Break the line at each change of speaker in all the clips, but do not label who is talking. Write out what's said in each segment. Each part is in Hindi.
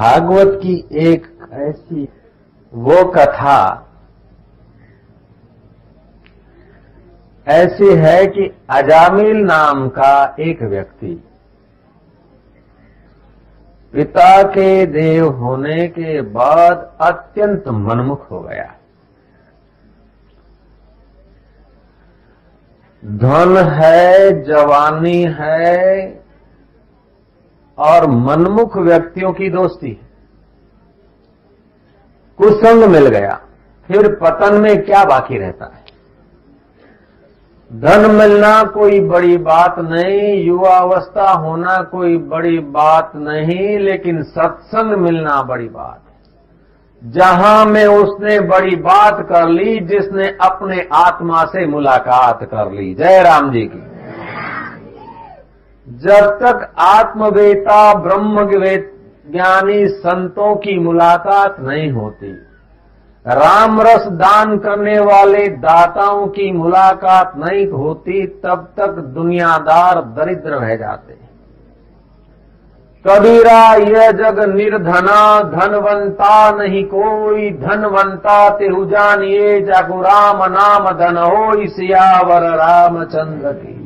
भागवत की एक ऐसी वो कथा ऐसी है कि अजामिल नाम का एक व्यक्ति पिता के देव होने के बाद अत्यंत मनमुख हो गया। धन है, जवानी है और मनमुख व्यक्तियों की दोस्ती। कुसंग मिल गया, फिर पतन में क्या बाकी रहता है? धन मिलना कोई बड़ी बात नहीं, युवा अवस्था होना कोई बड़ी बात नहीं, लेकिन सत्संग मिलना बड़ी बात जहाँ में उसने बड़ी बात कर ली, जिसने अपने आत्मा से मुलाकात कर ली। जय राम जी की। जब तक आत्मवेता ब्रह्म ज्ञानी संतों की मुलाकात नहीं होती राम रस दान करने वाले दाताओं की मुलाकात नहीं होती, तब तक दुनियादार दरिद्र रह जाते कबीरा, यह जग निर्धना, धनवंता नहीं कोई, धनवंता तेहु जानिए जागो राम नाम धन हो इस सियावर रामचंद्र की।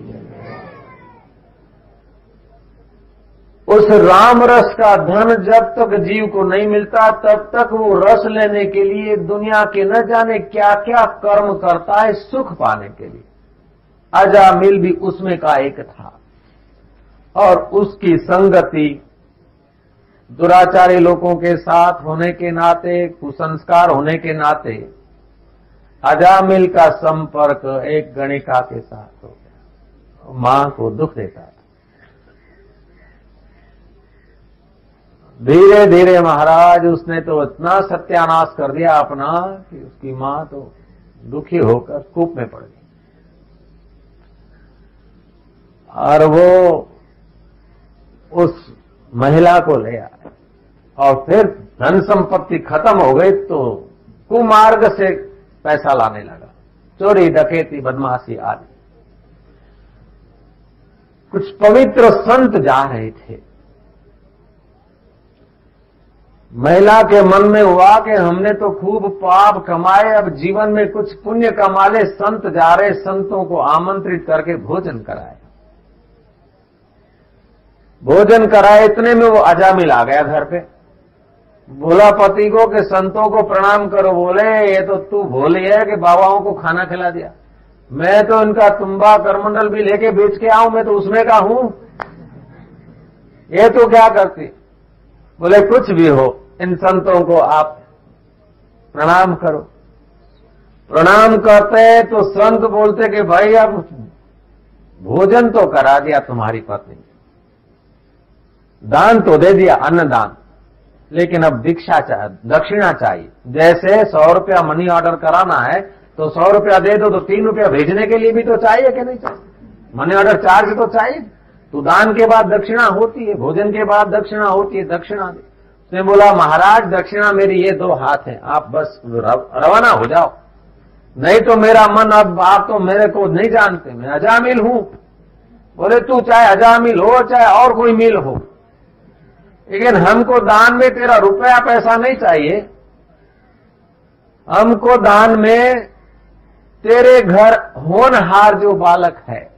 उस राम रस का धन जब तक जीव को नहीं मिलता, तब तक वो रस लेने के लिए दुनिया के न जाने क्या क्या कर्म करता है सुख पाने के लिए। अजामिल भी उसमें का एक था। और उसकी संगति दुराचारी लोगों के साथ होने के नाते, कुसंस्कार होने के नाते अजामिल का संपर्क एक गणिका के साथ हो गया। माँ को दुख देता था धीरे धीरे महाराज, उसने तो इतना सत्यानाश कर दिया अपना कि उसकी माँ तो दुखी होकर कूप में पड़ गई। और वो उस महिला को ले आए। और फिर धन संपत्ति खत्म हो गई तो कुमार्ग से पैसा लाने लगा। चोरी, डकैती, बदमाशी आदि। कुछ पवित्र संत जा रहे थे। महिला के मन में हुआ कि हमने तो खूब पाप कमाए, अब जीवन में कुछ पुण्य कमा ले संत जा रहे, संतों को आमंत्रित करके भोजन कराए। भोजन कराए, इतने में वो अजामिल आ गया घर पे। बोला पति को कि संतों को प्रणाम करो, बोले, ये तो तू भोली है कि बाबाओं को खाना खिला दिया। मैं तो इनका तुम्बा करमंडल भी लेके बेच के आऊँ, मैं तो उसमें का हूँ। ये तो क्या करती? बोले, कुछ भी हो इन संतों को आप प्रणाम करो। प्रणाम करते तो संत बोलते कि भाई अब भोजन तो करा दिया, तुम्हारी पत्नी। दान तो दे दिया अन्न दान लेकिन अब दीक्षा चाहिए दक्षिणा चाहिए। जैसे सौ रुपया मनी ऑर्डर कराना है तो सौ रुपया दे दो तो तीन रुपया भेजने के लिए भी तो चाहिए कि नहीं चाहिए? मनी ऑर्डर चार्ज तो चाहिए। तो दान के बाद दक्षिणा होती है, भोजन के बाद दक्षिणा होती है, दक्षिणा दे। उसने बोला, महाराज, दक्षिणा मेरी, ये दो हाथ हैं। आप बस रवाना हो जाओ। नहीं तो मेरा मन अब, आप तो मेरे को नहीं जानते। मैं अजामिल हूँ। बोले, तू चाहे अजामिल हो, चाहे और कोई मिल हो। लेकिन हमको दान में तेरा रुपया पैसा नहीं चाहिए। हमको दान में तेरे घर होनहार जो बालक है,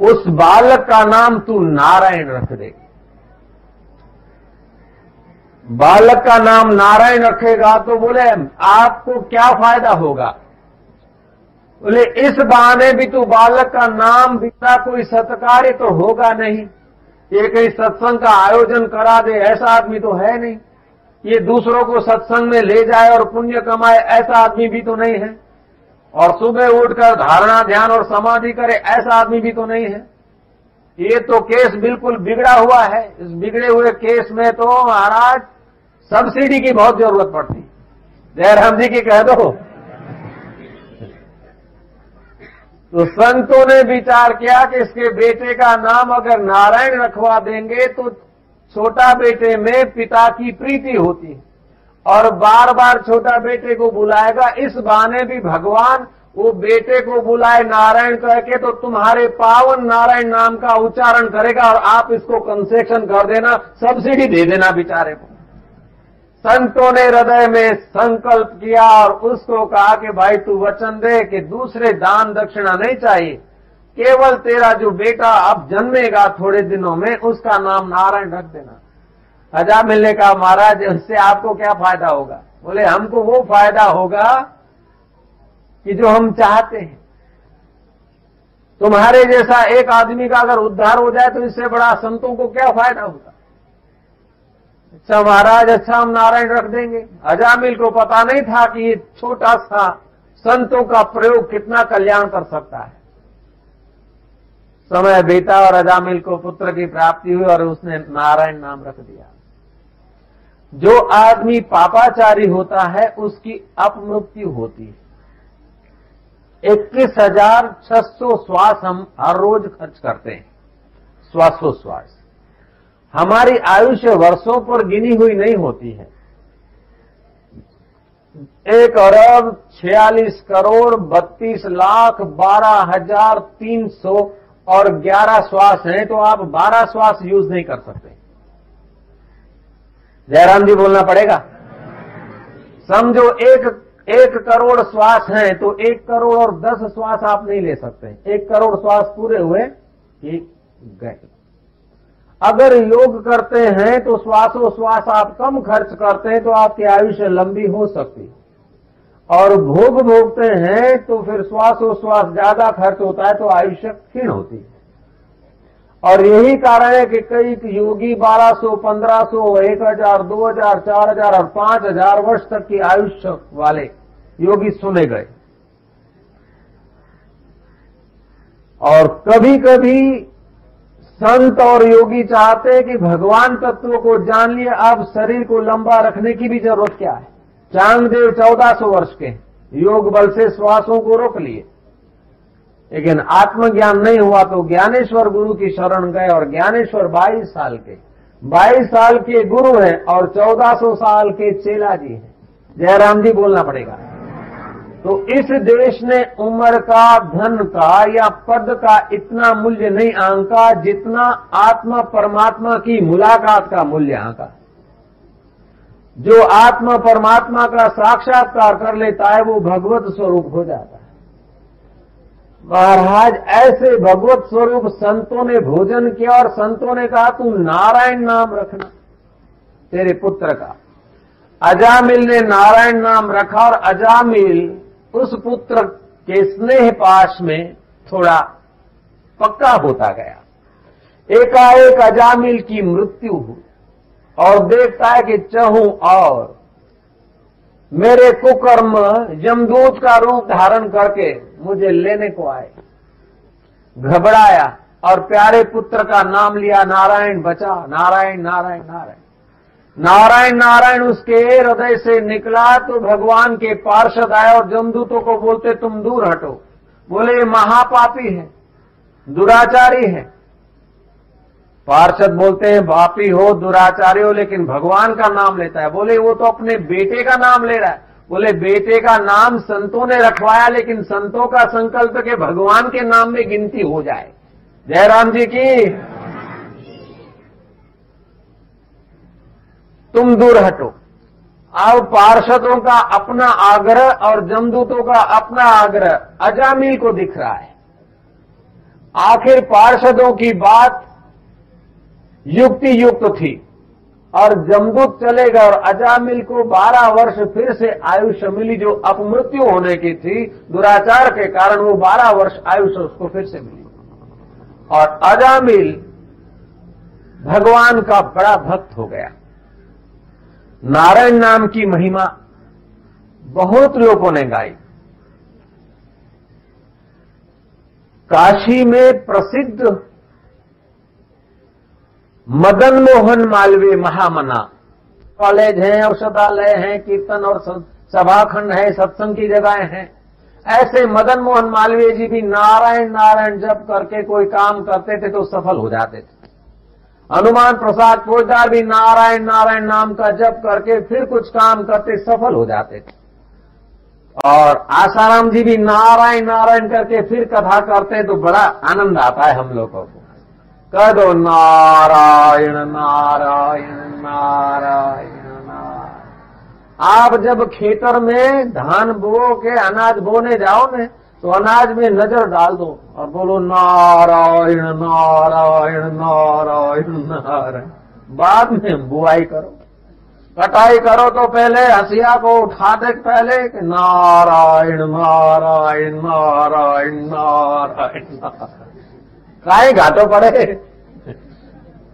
उस बालक का नाम तू नारायण रख दे। बालक का नाम नारायण रखेगा तो बोले, आपको क्या फ़ायदा होगा? बोले, इस बहाने भी तो बालक का नाम बिना कोई सत्कार्य तो होगा नहीं। ये कहीं सत्संग का आयोजन करा दे, ऐसा आदमी तो है नहीं। ये दूसरों को सत्संग में ले जाए और पुण्य कमाए, ऐसा आदमी भी तो नहीं है। और सुबह उठकर धारणा, ध्यान और समाधि करे, ऐसा आदमी भी तो नहीं है। ये तो केस बिल्कुल बिगड़ा हुआ है। इस बिगड़े हुए केस में तो महाराज सब्सिडी की बहुत ज़रूरत पड़ती। जयराम जी की कह दो। तो संतों ने विचार किया कि इसके बेटे का नाम अगर नारायण रखवा देंगे तो छोटा बेटे में पिता की प्रीति होती। और बार बार छोटा बेटे को बुलाएगा, इस बहाने भी भगवान वो बेटे को बुलाए नारायण कह के तो तुम्हारे पावन नारायण नाम का उच्चारण करेगा और आप इसको कंसेशन कर देना सब्सिडी दे देना बेचारे को। संतों ने हृदय में संकल्प किया और उसको कहा कि भाई तू वचन दे कि दूसरे दान दक्षिणा नहीं चाहिए। केवल तेरा जो बेटा अब जन्मेगा थोड़े दिनों में, उसका नाम नारायण रख देना। हजा मिलने का महाराज, उससे आपको क्या फ़ायदा होगा? बोले, हमको वो फ़ायदा होगा कि जो हम चाहते हैं। तुम्हारे जैसा एक आदमी का अगर उद्धार हो जाए तो इससे बड़ा संतों को क्या फ़ायदा होगा? अच्छा महाराज अच्छा हम नारायण रख देंगे। अजामिल को पता नहीं था कि ये छोटा सा संतों का प्रयोग कितना कल्याण कर सकता है। समय बीता और अजामिल को पुत्र की प्राप्ति हुई और उसने नारायण नाम रख दिया। जो आदमी पापाचारी होता है, उसकी अपमृत्यु होती है। इक्कीस हज़ार छह सौ श्वास हम हर रोज खर्च करते हैं। श्वासोश्वास। हमारी आयुष्य वर्षों पर गिनी हुई नहीं होती है। एक अरब छियालीस करोड़ बत्तीस लाख बारह हज़ार तीन सौ और ग्यारह श्वास हैं तो आप बारह श्वास यूज़ नहीं कर सकते। जयराम जी बोलना पड़ेगा। समझो एक एक करोड़ श्वास है तो एक करोड़ और दस श्वास आप नहीं ले सकते। एक करोड़ श्वास पूरे हुए कि गए। अगर योग करते हैं तो श्वासोश्वास आप कम खर्च करते हैं तो आपकी आयुष्य लंबी हो सकती है। और भोग भोगते हैं तो फिर श्वासोश्वास ज़्यादा खर्च होता है तो आयुष्य क्षीण होती है। और यही कारण है कि कई योगी 1200, 1500, 1000, 2000, 4000 और 5000 वर्ष तक की आयुष्य वाले योगी सुने गए। और कभी कभी संत और योगी चाहते हैं कि भगवान तत्व को जान लिए। अब शरीर को लंबा रखने की भी ज़रूरत क्या है? चांगदेव चौदह सौ वर्ष के योग बल से श्वासों को रोक लिए। लेकिन आत्मज्ञान नहीं हुआ तो ज्ञानेश्वर गुरु की शरण गए और ज्ञानेश्वर 22 साल के 22 साल के गुरु हैं और 1400 साल के चेला जी हैं। जयराम जी, बोलना पड़ेगा। तो इस देश ने उम्र का, धन का या पद का इतना मूल्य नहीं आंका जितना आत्मा परमात्मा की मुलाकात का मूल्य आंका। जो आत्मा परमात्मा का साक्षात्कार कर लेता है, वो भगवत स्वरूप हो जाता है। महाराज, ऐसे भगवत स्वरूप संतों ने भोजन किया और संतों ने कहा, तू नारायण नाम रखना तेरे पुत्र का। अजामिल ने नारायण नाम रखा और अजामिल उस पुत्र के स्नेह पाश में थोड़ा पक्का होता गया। एकाएक अजामिल की मृत्यु हुई और देखता है कि चहू और मेरे कुकर्म यमदूत का रूप धारण करके मुझे लेने को आए। घबराया और प्यारे पुत्र का नाम लिया, नारायण बचा, नारायण नारायण नारायण। नारायण नारायण उसके हृदय से निकला तो भगवान के पार्षद आए और जमदूतों को बोलते, तुम दूर हटो। बोले, ये महापापी है, दुराचारी है। पार्षद बोलते हैं, पापी हो, दुराचारी हो, लेकिन भगवान का नाम लेता है। बोले, वो तो अपने बेटे का नाम ले रहा है। बोले, बेटे का नाम संतों ने रखवाया, लेकिन संतों का संकल्प के भगवान के नाम में गिनती हो जाए। जयराम जी की तुम दूर हटो। अब पार्षदों का अपना आग्रह और जमदूतों का अपना आग्रह। अजामिल को दिख रहा है। आखिर पार्षदों की बात युक्ति युक्त थी और जमदूत चले गए और अजामिल को 12 वर्ष फिर से आयुष्य मिली जो अपमृत्यु होने की थी। दुराचार के कारण वो 12 वर्ष आयुष्य उसको फिर से मिली। और अजामिल भगवान का बड़ा भक्त हो गया। नारायण नाम की महिमा बहुत लोगों ने गाई। काशी में प्रसिद्ध मदन मोहन मालवीय महामना। कॉलेज हैं, औषधालय हैं, कीर्तन और सभाखंड है, सत्संग की जगह हैं। ऐसे मदन मोहन मालवीय जी भी नारायण नारायण जप करके कोई काम करते थे तो सफल हो जाते थे। हनुमान प्रसाद पोजदार भी नारायण नारायण नाम का जप करके फिर कुछ काम करते सफल हो जाते थे। और आसाराम जी भी नारायण नारायण करके फिर कथा करते हैं तो बड़ा आनंद आता है हम लोगों को। कह दो, नारायण नारायण नारायण नारायण। आप जब खेतर में धान बो के अनाज बोने जाओ ने तो अनाज में नज़र डाल दो और बोलो, नारायण नारायण नारायण नारायण। बाद में बुआई करो। कटाई करो तो पहले हसिया को उठा दे पहले कि नारायण नारायण नारायण नारायण। काहे घाटो पड़े?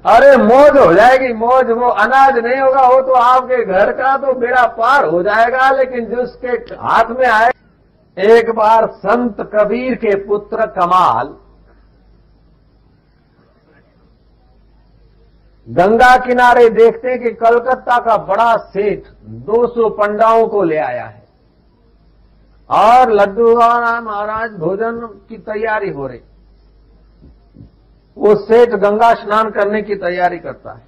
अरे मौज हो जाएगी, मौज। वो अनाज नहीं होगा, वो तो आपके घर का तो बेड़ा पार हो जाएगा, लेकिन जिसके हाथ में आए एक बार संत कबीर के पुत्र कमाल गंगा किनारे देखते कि कलकत्ता का बड़ा सेठ 200 पंडाओं को ले आया है और लड्डू महाराज भोजन की तैयारी हो रही। वो सेठ गंगा स्नान करने की तैयारी करता है।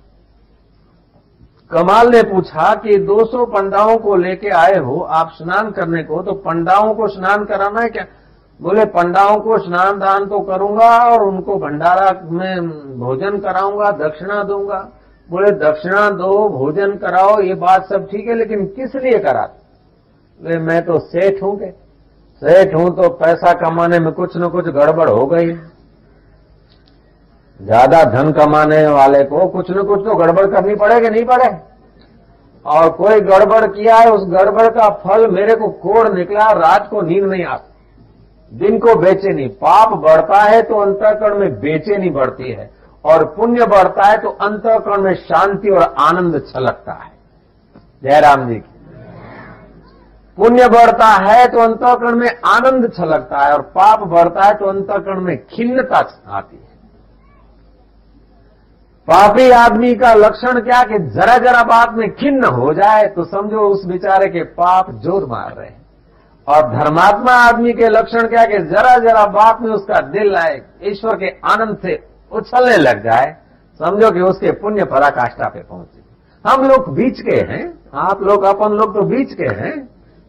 कमाल ने पूछा कि 200 पंडाओं को लेके आए हो, आप स्नान करने को तो पंडाओं को स्नान कराना है क्या? बोले, पंडाओं को स्नान दान तो करूँगा और उनको भंडारा में भोजन कराऊँगा, दक्षिणा दूँगा। बोले, दक्षिणा दो, भोजन कराओ, ये बात सब ठीक है, लेकिन किस लिए करा? बोले, मैं तो सेठ हूँ के सेठ हूँ तो पैसा कमाने में कुछ न कुछ गड़बड़ हो गई ज़्यादा धन कमाने वाले को कुछ न कुछ तो गड़बड़ करनी पड़ेगी, नहीं पड़े? और कोई गड़बड़ किया है, उस गड़बड़ का फल मेरे को कोड़ निकला, रात को नींद नहीं आती। दिन को बेचैनी पाप बढ़ता है तो अंतकरण में बेचैनी बढ़ती है। और पुण्य बढ़ता है तो अंतकरण में शांति और आनंद छलकता है। जयराम जी की। पुण्य बढ़ता है तो अंतकरण में आनंद छलकता है और पाप बढ़ता है तो अंतकरण में खिन्नता आती है। पापी आदमी का लक्षण क्या कि जरा जरा बात में खिन्न हो जाए तो समझो उस बेचारे के पाप ज़ोर मार रहे हैं। और धर्मात्मा आदमी के लक्षण क्या कि जरा जरा बात में उसका दिल आए ईश्वर के आनंद से उछलने लग जाए, समझो कि उसके पुण्य पराकाष्ठा पे पहुँचे। हम लोग बीच के हैं, आप लोग, अपन लोग तो बीच के हैं,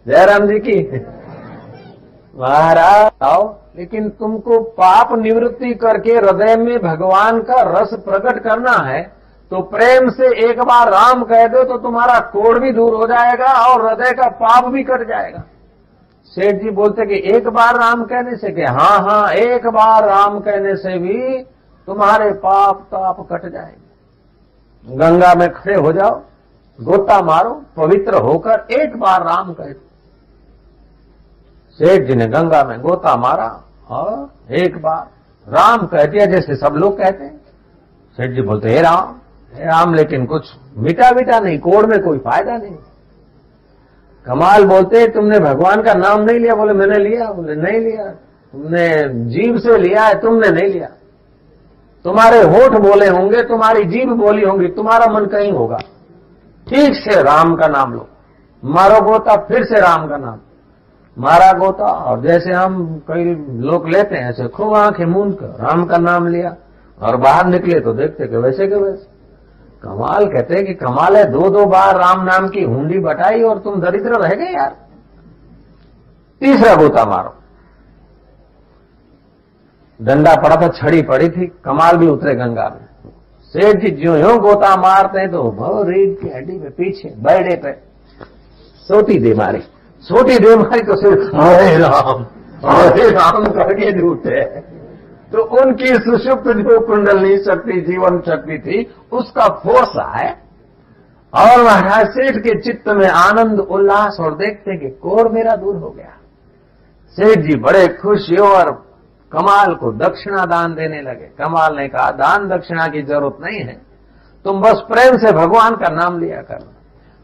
जयराम जी की। महाराज आओ लेकिन तुमको पाप निवृत्ति करके हृदय में भगवान का रस प्रकट करना है तो प्रेम से एक बार राम कह दो तो तुम्हारा कोड़ भी दूर हो जाएगा और हृदय का पाप भी कट जाएगा। सेठ जी बोलते कि एक बार राम कहने से कि हाँ हाँ एक बार राम कहने से भी तुम्हारे पाप ताप कट जाएँगे। गंगा में खड़े हो जाओ, गोता मारो, पवित्र होकर एक बार राम कह। दो सेठ जी ने गंगा में गोता मारा, और एक बार राम कह दिया जैसे सब लोग कहते हैं। सेठ जी बोलते, हे राम हे राम, लेकिन कुछ मिटा मिटा नहीं, कोड़ में कोई फ़ायदा नहीं। कमाल बोलते तुमने भगवान का नाम नहीं लिया? बोले, मैंने लिया। बोले, नहीं लिया। तुमने जीव से लिया है, तुमने नहीं लिया। तुम्हारे होठ बोले होंगे, तुम्हारी जीव बोली होंगी, तुम्हारा मन कहीं होगा। ठीक से राम का नाम लो। मारो गोता, फिर से राम का नाम। मारा गोता, और जैसे हम कई लोग लेते हैं, ऐसे खूब आँखें मूंद कर, राम का नाम लिया, और बाहर निकले तो देखते कि वैसे के वैसे। कमाल कहते हैं कि कमाल है, दो दो बार राम नाम की हुंडी बटाई और तुम दरिद्र रह गए यार। तीसरा गोता मारो। डंडा पड़ा था, छड़ी पड़ी थी, कमाल भी उतरे गंगा में। सेठ जी जो यो गोता मारते हैं तो भव रीढ़ की हड्डी पे पीछे बैडे पे सोटी दे मारी। सोटी दे मारी तो सिर्फ़ हरे राम हरे राम करके झूठे तो उनकी सुषुप्त जो कुंडलनी शक्ति जीवन शक्ति थी, उसका फोर्स आए और महाराज सेठ के चित्त में आनंद, उल्लास, और देखते कि कोर मेरा दूर हो गया। सेठ जी बड़े खुश हो और कमाल को दक्षिणा दान देने लगे। कमाल ने कहा, दान दक्षिणा की ज़रूरत नहीं है। तुम बस प्रेम से भगवान का नाम लिया करना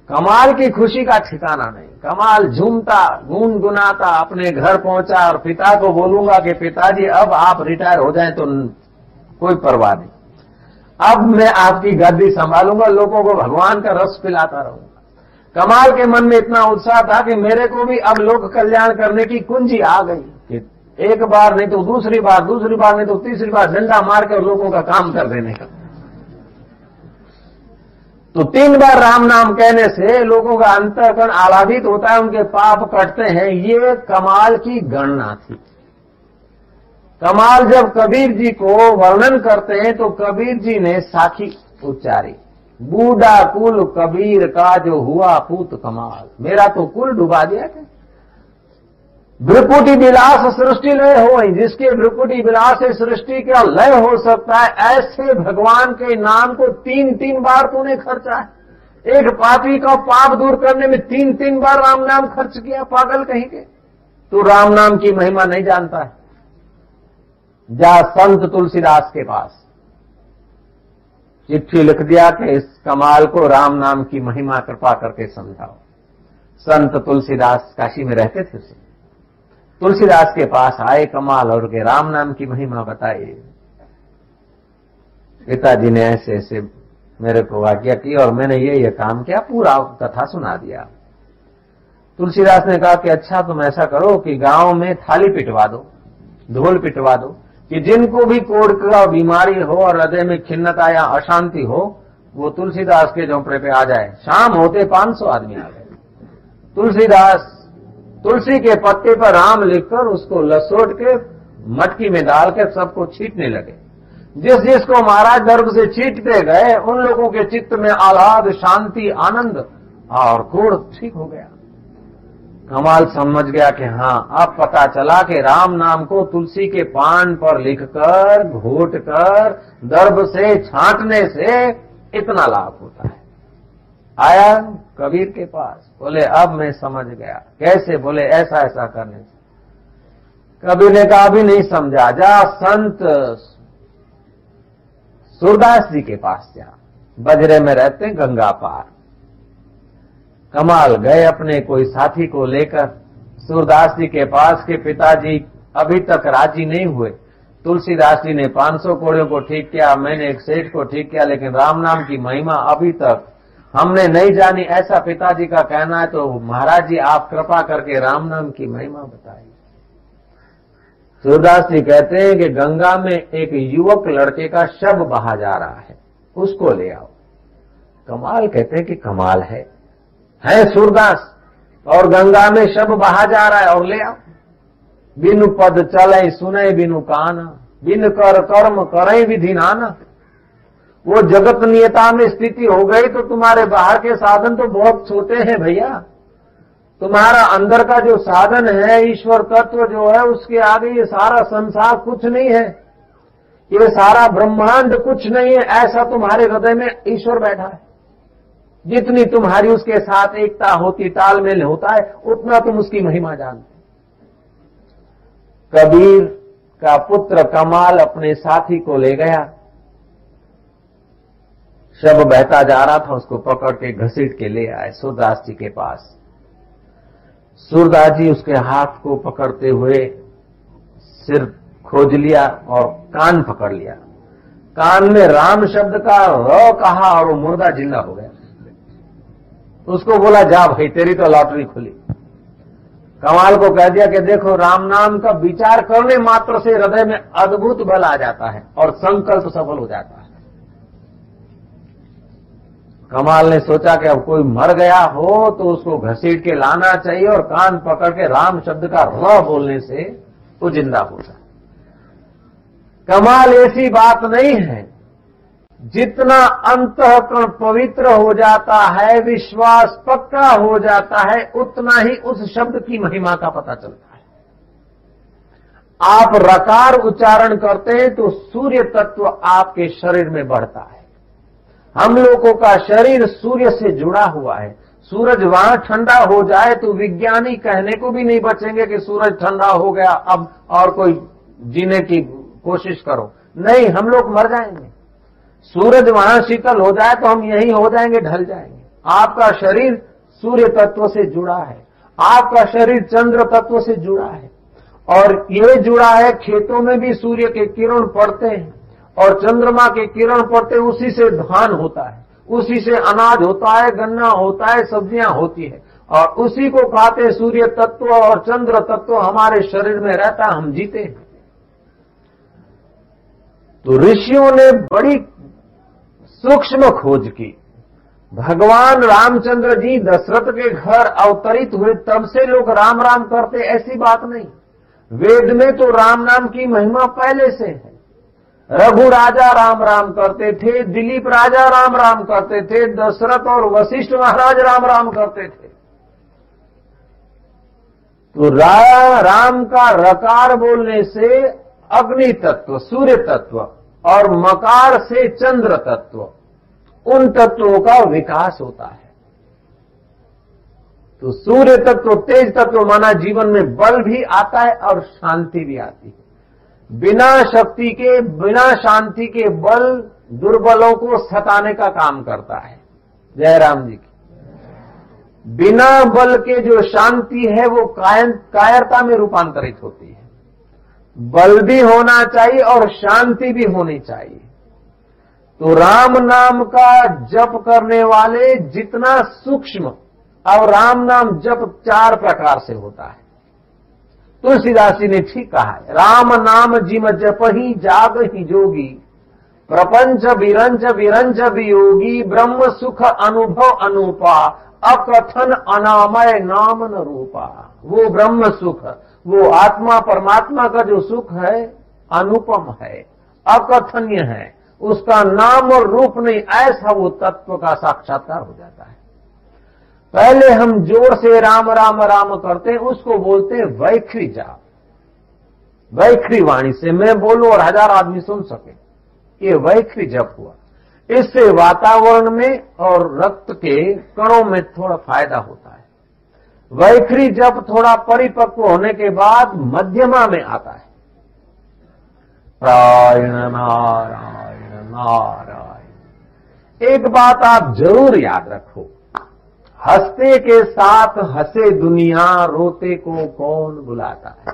कमाल की खुशी का ठिकाना नहीं। कमाल झूमता, गुनगुनाता, अपने घर पहुँचा और पिता को बोलूँगा कि पिताजी, अब आप रिटायर हो जाएँ तो कोई परवाह नहीं। अब मैं आपकी गद्दी संभालूँगा, लोगों को भगवान का रस पिलाता रहूँगा। कमाल के मन में इतना उत्साह था कि मेरे को भी अब लोक कल्याण करने की कुंजी आ गई कि एक बार नहीं तो दूसरी बार दूसरी बार नहीं तो तीसरी बार झंडा मार कर लोगों का काम कर देने का। तो तीन बार राम नाम कहने से लोगों का अंतकरण आलाधित होता है, उनके पाप कटते हैं। ये कमाल की गणना थी। कमाल जब कबीर जी को वर्णन करते हैं तो कबीर जी ने साखी उच्चारी, बूढ़ा कुल कबीर का जो हुआ पूत कमाल, मेरा तो कुल डुबा दिया क्या भ्रिकुटी विलास सृष्टि लय हो जिसके भ्रिकुटी विलास सृष्टि का लय हो सकता है, ऐसे भगवान के नाम को तीन तीन बार तूने खर्चा है। एक पापी का पाप दूर करने में तीन तीन बार राम नाम खर्च किया, पागल कहीं के? तू राम नाम की महिमा नहीं जानता है। जा संत तुलसीदास के पास। चिट्ठी लिख दिया कि इस कमाल को राम नाम की महिमा कृपा करके समझाओ। संत तुलसीदास काशी में रहते थे उसे तुलसीदास के पास आए कमाल और के राम नाम की महिमा बताई। पिताजी ने ऐसे ऐसे मेरे को आज्ञा की और मैंने ये ये काम किया, पूरा कथा सुना दिया। तुलसीदास ने कहा कि अच्छा तुम ऐसा करो कि गाँव में थाली पिटवा दो, ढोल पिटवा दो, कि जिनको भी कोड़ का बीमारी हो और हृदय में खिन्नता या अशांति हो, वो तुलसीदास के झोंपड़े पे आ जाए। शाम होते 500 आदमी आ गए। तुलसीदास तुलसी के पत्ते पर राम लिखकर उसको लसोट के, मटकी में डालकर सबको छीटने लगे। जिस जिसको महाराज गर्भ से छीटते गए, उन लोगों के चित्त में आह्लाद, शांति, आनंद और कोड़ ठीक हो गया। कमाल समझ गया कि हाँ अब पता चला कि राम नाम को तुलसी के पान पर लिखकर, घोट कर दर्भ से छांटने से इतना लाभ होता है। आया कबीर के पास। बोले, अब मैं समझ गया। कैसे? बोले, ऐसा ऐसा करने से। कबीर ने कहा, अभी नहीं समझा। जा, संत सूरदास जी के पास जा। बजरे में रहते गंगा पार। कमाल गए अपने कोई साथी को लेकर। सूरदास जी के पास के पिताजी अभी तक राज़ी नहीं हुए। तुलसीदास जी ने 500 कोड़ियों को ठीक किया, मैंने एक सेठ को ठीक किया, लेकिन राम नाम की महिमा अभी तक हमने नहीं जानी, ऐसा पिताजी का कहना है तो महाराज जी, आप कृपा करके राम नाम की महिमा बताइए। सूरदास जी कहते हैं कि गंगा में एक युवक लड़के का शव बहा जा रहा है, उसको ले आओ। कमाल कहते हैं कि कमाल है। है सूरदास? और गंगा में शव बहा जा रहा है, और ले आओ। बिनु पद चले सुने, बिनु काना। बिन कर कर्म करे विधि नाना वो जगत नियता में स्थिति हो गई तो तुम्हारे बाहर के साधन तो बहुत छोटे हैं भैया। तुम्हारा अंदर का जो साधन है, ईश्वर तत्व जो है, उसके आगे ये सारा संसार कुछ नहीं है। ये सारा ब्रह्मांड कुछ नहीं है, ऐसा तुम्हारे हृदय में ईश्वर बैठा है। जितनी तुम्हारी उसके साथ एकता होती, तालमेल होता है, उतना तुम उसकी महिमा जानते कबीर का पुत्र कमाल अपने साथी को ले गया। शव बहता जा रहा था, उसको पकड़ के घसीट के ले आए सूरदास जी के पास। सूरदास जी उसके हाथ को पकड़ते हुए सिर खोज लिया और कान पकड़ लिया। कान में राम शब्द का र कहा और वो मुर्दा ज़िंदा हो गया। उसको बोला, जा भाई, तेरी तो लॉटरी खुली। कमाल को कह दिया कि देखो, राम नाम का विचार करने मात्र से हृदय में अद्भुत बल आ जाता है और संकल्प सफल हो जाता है। कमाल ने सोचा कि अब कोई मर गया हो तो उसको घसीट के लाना चाहिए और कान पकड़ के राम शब्द का र बोलने से वो ज़िंदा होता कमाल ऐसी बात नहीं है। जितना अंतकरण पवित्र हो जाता है, विश्वास पक्का हो जाता है, उतना ही उस शब्द की महिमा का पता चलता है। आप रकार उच्चारण करते हैं तो सूर्य तत्व आपके शरीर में बढ़ता है। हम लोगों का शरीर सूर्य से जुड़ा हुआ है। सूरज वहाँ ठंडा हो जाए तो विज्ञानी कहने को भी नहीं बचेंगे कि सूरज ठंडा हो गया, अब और कोई जीने की कोशिश करो। नहीं, हम लोग मर जाएँगे। सूरज वहाँ शीतल हो जाए तो हम यही हो जाएँगे, ढल जाएँगे। आपका शरीर सूर्य तत्व से जुड़ा है। आपका शरीर चंद्र तत्व से जुड़ा है। और ये जुड़ा है, खेतों में भी सूर्य के किरण पड़ते हैं। और चंद्रमा के किरण पड़ते उसी से धान होता है, उसी से अनाज होता है, गन्ना होता है, सब्ज़ियाँ होती है। और उसी को खाते सूर्य तत्व और चंद्र तत्व हमारे शरीर में रहता, हम जीते हैं। तो ऋषियों ने बड़ी सूक्ष्म खोज की। भगवान रामचंद्र जी दशरथ के घर अवतरित हुए, तब से लोग राम राम करते, ऐसी बात नहीं। वेद में तो राम नाम की महिमा पहले से है। रघु राजा राम राम करते थे दिलीप राजा राम राम करते थे दशरथ और वशिष्ठ महाराज राम राम करते थे। तो रा, राम का रकार बोलने से अग्नि तत्व सूर्य तत्व और मकार से चंद्र तत्व उन तत्वों का विकास होता है। तो सूर्य तत्व तेज तत्व माना जीवन में बल भी आता है और शांति भी आती है। बिना शक्ति के, बिना शांति के बल दुर्बलों को सताने का काम करता है। जयराम जी की। बिना बल के जो शांति है, वो कायन, कायरता में रूपांतरित होती है। बल भी होना चाहिए और शांति भी होनी चाहिए। तो राम नाम का जप करने वाले जितना सूक्ष्म और राम नाम जप चार प्रकार से होता है। तुलसीदास जी ने ठीक कहा है। राम नाम जिम जप ही जाग ही जोगी। प्रपंच विरंज विरंज वियोगी। ब्रह्म सुख अनुभव अनुपा। अकथन अनामय नाम न रूपा। वो ब्रह्म सुख, वो आत्मा परमात्मा का जो सुख है, अनुपम है, अकथनीय है, उसका नाम और रूप नहीं, ऐसा वो तत्व का साक्षात्कार हो जाता है। पहले हम ज़ोर से राम राम राम करते हैं, उसको बोलते हैं वैखरी जाप वैखरी वाणी से मैं बोलूँ और हज़ार आदमी सुन सके। ये वैखरी जप हुआ। इससे वातावरण में और रक्त के कणों में थोड़ा फ़ायदा होता है। वैखरी जप थोड़ा परिपक्व होने के बाद मध्यमा में आता है। प्रायण नारायण नारायण। एक बात आप ज़रूर याद रखो। हँसते के साथ हंसे दुनिया, रोते को कौन बुलाता है?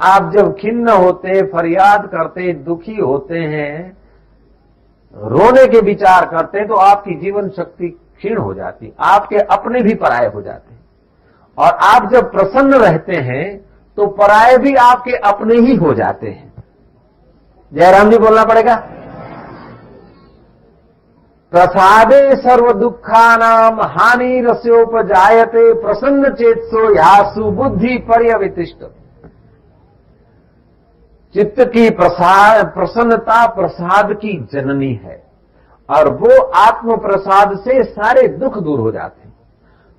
आप जब खिन्न होते, फरियाद करते, दुखी होते हैं, रोने के विचार करते हैं तो आपकी जीवन शक्ति क्षीण हो जाती, आपके अपने भी पराये हो जाते हैं। और आप जब प्रसन्न रहते हैं तो पराये भी आपके अपने ही हो जाते हैं। जयराम जी बोलना पड़ेगा? प्रसादे सर्व दुखा नाम हानि रस्योपजायते प्रसन्न चेतसो यासु बुद्धि पर्यवितिष्ट चित्त की प्रसाद प्रसन्नता प्रसाद की जननी है, और वो आत्म प्रसाद से सारे दुख दूर हो जाते हैं।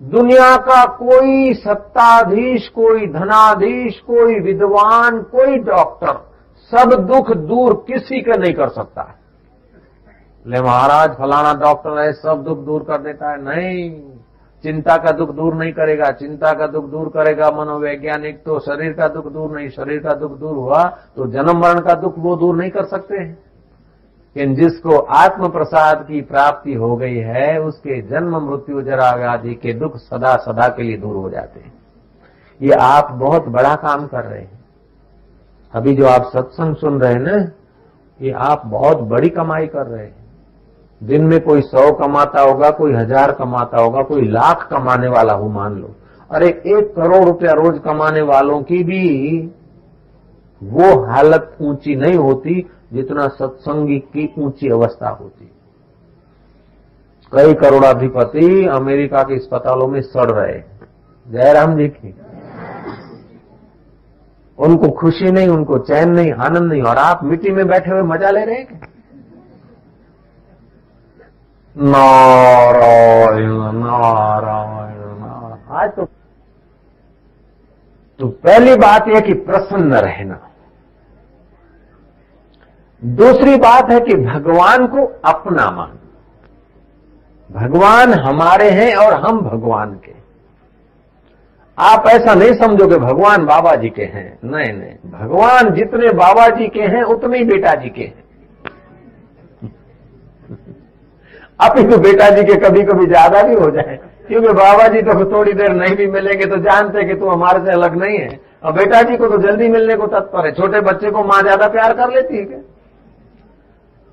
दुनिया का कोई सत्ताधीश, कोई धनाधीश, कोई विद्वान, कोई डॉक्टर, सब दुख दूर किसी का नहीं कर सकता है। ले महाराज, फलाना डॉक्टर है, सब दुख दूर कर देता है। नहीं, चिंता का दुख दूर नहीं करेगा। चिंता का दुख दूर करेगा मनोवैज्ञानिक तो शरीर का दुख दूर नहीं। शरीर का दुख दूर हुआ तो जन्म मरण का दुख वो दूर नहीं कर सकते हैं। लेकिन जिसको आत्म प्रसाद की प्राप्ति हो गई है, उसके जन्म, मृत्यु, जरा आदि के दुख सदा सदा के लिए दूर हो जाते हैं। ये आप बहुत बड़ा काम कर रहे हैं। अभी जो आप सत्संग सुन रहे हैं ना, ये आप बहुत बड़ी कमाई कर रहे हैं। दिन में कोई सौ कमाता होगा, कोई हज़ार कमाता होगा, कोई लाख कमाने वाला हो, मान लो। अरे एक करोड़ रुपया रोज कमाने वालों की भी वो हालत ऊँची नहीं होती जितना सत्संगी की ऊँची अवस्था होती। कई करोड़ाधिपति अमेरिका के अस्पतालों में सड़ रहे जयराम जी की उनको खुशी नहीं, उनको चैन नहीं, आनंद नहीं, और आप मिट्टी में बैठे हुए मज़ा ले रहे हैं नारायण नारायण। नारायण आज तो तो पहली बात यह कि प्रसन्न रहना। दूसरी बात है कि भगवान को अपना मान। भगवान हमारे हैं और हम भगवान के। आप ऐसा नहीं समझोगे, भगवान बाबा जी के हैं। नहीं नहीं। भगवान जितने बाबा जी के हैं, उतने ही बेटा जी के हैं। अभी तो बेटा जी के कभी कभी ज़्यादा भी हो जाए। क्योंकि बाबा जी तो थोड़ी देर नहीं भी मिलेंगे तो जानते कि तू हमारे से अलग नहीं है। और बेटा जी को तो जल्दी मिलने को तत्पर है। छोटे बच्चे को माँ ज़्यादा प्यार कर लेती है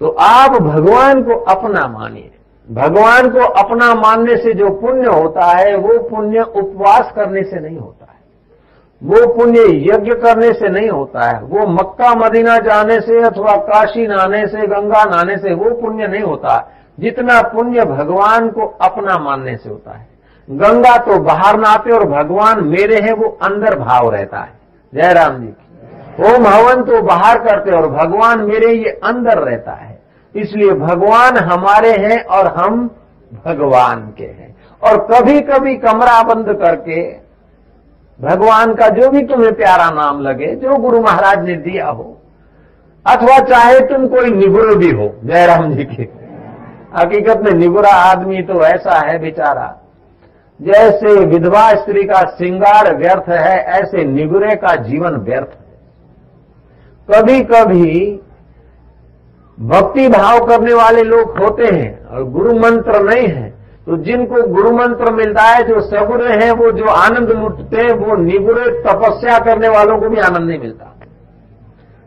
तो आप भगवान को अपना मानिए। भगवान को अपना मानने से जो पुण्य होता है, वो पुण्य उपवास करने से नहीं होता है। वो पुण्य यज्ञ करने से नहीं होता है। वो मक्का मदीना जाने से अथवा काशी नहाने से, गंगा नहाने से वो पुण्य नहीं होता है। जितना पुण्य भगवान को अपना मानने से होता है। गंगा तो बाहर नहाते और भगवान मेरे हैं, वो अंदर भाव रहता है। जय राम जी की। ओम हवन तो बाहर करते और भगवान मेरे ये अंदर रहता है। इसलिए भगवान हमारे हैं और हम भगवान के हैं। और कभी कभी कमरा बंद करके भगवान का जो भी तुम्हें प्यारा नाम लगे, जो गुरु महाराज ने दिया हो, अथवा चाहे तुम कोई निगुर भी हो जयराम जी के। हकीकत में निगुरा आदमी तो ऐसा है बेचारा। जैसे विधवा स्त्री का श्रृंगार व्यर्थ है, ऐसे निगुरे का जीवन व्यर्थ है। कभी कभी भक्ति भाव करने वाले लोग होते हैं और गुरु मंत्र नहीं है। तो जिनको गुरु मंत्र मिलता है, जो सगुरे हैं, वो जो आनंद लुटते हैं, वो निगुरे तपस्या करने वालों को भी आनंद नहीं मिलता।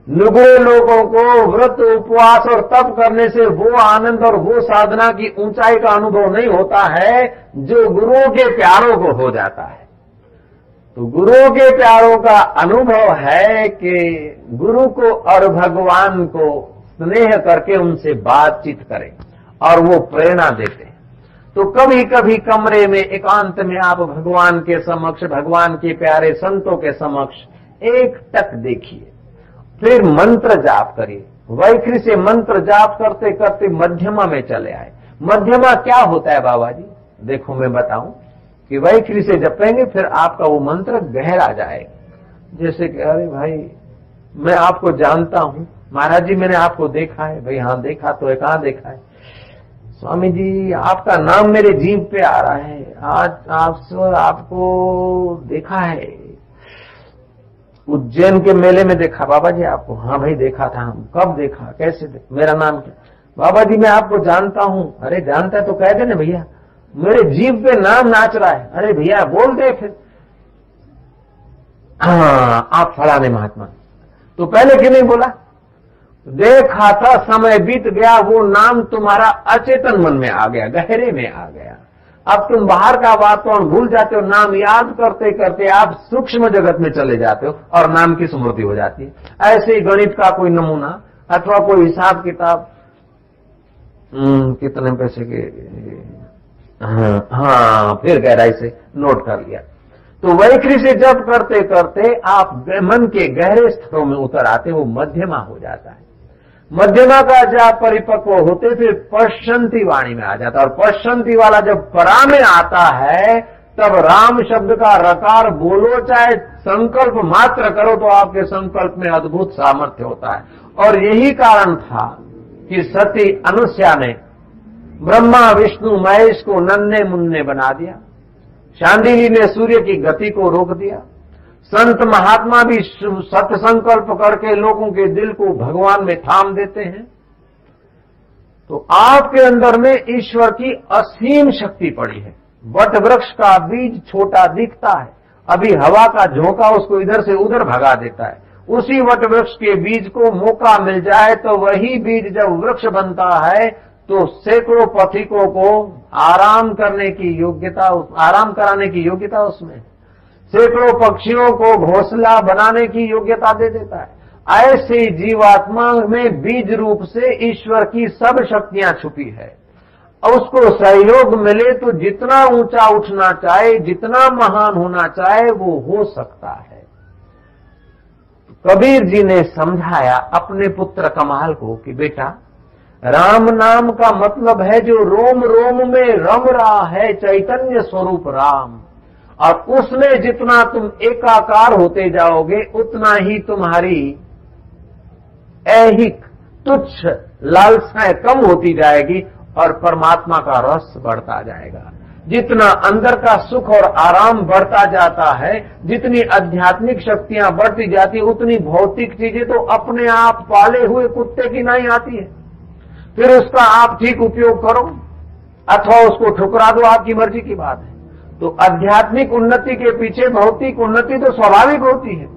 निगुरे लोगों को व्रत उपवास और तप करने से वो आनंद और वो साधना की ऊंचाई का अनुभव नहीं होता है, जो गुरुओं के प्यारों को हो जाता है। तो गुरुओं के प्यारों का अनुभव है कि गुरु को और भगवान को स्नेह करके उनसे बातचीत करें और वो प्रेरणा देते तो कभी कभी कमरे में एकांत में आप भगवान के समक्ष, भगवान के प्यारे संतों के समक्ष एक टक देखिए। फिर मंत्र जाप करिए। वैखरी से मंत्र जाप करते करते मध्यमा में चले आए। मध्यमा क्या होता है बाबा जी देखो मैं बताऊँ कि वैखरी से जपेंगे, फिर आपका वो मंत्र गहरा जाएगा। जैसे कि, अरे भाई, मैं आपको जानता हूँ। महाराज जी, मैंने आपको देखा है। भाई हाँ देखा तो कहाँ देखा है। स्वामी जी, आपका नाम मेरे जीव पे आ रहा है। आज आप, आपको देखा है। उज्जैन के मेले में देखा। बाबा जी, आपको हाँ भाई देखा था हम। कब देखा? कैसे देखा? मेरा नाम क्या? बाबा जी, मैं आपको जानता हूँ। अरे, जानता है तो कह दे ना भैया। मेरे जीव पे नाम नाच रहा है। अरे भैया, बोल दे फिर। हाँ आप फलाने महात्मा। तो पहले क्यों नहीं बोला? देखा था, समय बीत गया, वो नाम तुम्हारा अचेतन मन में आ गया, गहरे में आ गया। अब तुम बाहर का वातावरण भूल जाते हो नाम याद करते करते आप सूक्ष्म जगत में चले जाते हो और नाम की स्मृति हो जाती है। ऐसे ही गणित का कोई नमूना अथवा कोई हिसाब किताब हम्म, कितने पैसे के हाँ, हाँ फिर गहराई से नोट कर लिया। तो वैखरी से जब करते करते आप मन के गहरे स्तरों में उतर आते वो मध्यमा हो जाता है। मध्यमा का जब परिपक्व होते फिर पश्चंती वाणी में आ जाता और पश्चंती वाला जब परा में आता है, तब राम शब्द का रकार बोलो, चाहे संकल्प मात्र करो तो आपके संकल्प में अद्भुत सामर्थ्य होता है। और यही कारण था कि सती अनुष्या ने ब्रह्मा, विष्णु, महेश को नन्हे मुन्ने बना दिया। शांडिली ने सूर्य की गति को रोक दिया। संत महात्मा भी सत्य संकल्प करके लोगों के दिल को भगवान में थाम देते हैं। तो आपके अंदर में ईश्वर की असीम शक्ति पड़ी है। वट वृक्ष का बीज छोटा दिखता है। अभी हवा का झोंका उसको इधर से उधर भगा देता है। उसी वट वृक्ष के बीज को मौका मिल जाए तो वही बीज जब वृक्ष बनता है तो सैकड़ों पथिकों को आराम करने की योग्यता आराम कराने की योग्यता उसमें सैकड़ों पक्षियों को घोंसला बनाने की योग्यता दे देता है। ऐसे जीवात्मा में बीज रूप से ईश्वर की सब शक्तियाँ छुपी है। और उसको सहयोग मिले तो जितना ऊँचा उठना चाहे, जितना महान होना चाहे, वो हो सकता है। कबीर जी ने समझाया अपने पुत्र कमाल को कि बेटा, राम नाम का मतलब है जो रोम रोम में रम रहा है, चैतन्य स्वरूप राम। और उसमें जितना तुम एकाकार होते जाओगे, उतना ही तुम्हारी ऐहिक, तुच्छ लालसाएँ कम होती जाएगी और परमात्मा का रस बढ़ता जाएगा। जितना अंदर का सुख और आराम बढ़ता जाता है, जितनी आध्यात्मिक शक्तियाँ बढ़ती जाती उतनी भौतिक चीज़ें तो अपने आप पाले हुए कुत्ते की नहीं आती है। फिर उसका आप ठीक उपयोग करो, अथवा उसको ठुकरा दो आपकी मर्ज़ी की बात है। तो आध्यात्मिक उन्नति के पीछे भौतिक उन्नति तो स्वाभाविक होती है।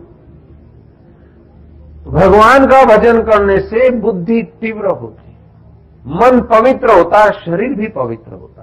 भगवान का भजन करने से बुद्धि तीव्र होती मन पवित्र होता है शरीर भी पवित्र होता।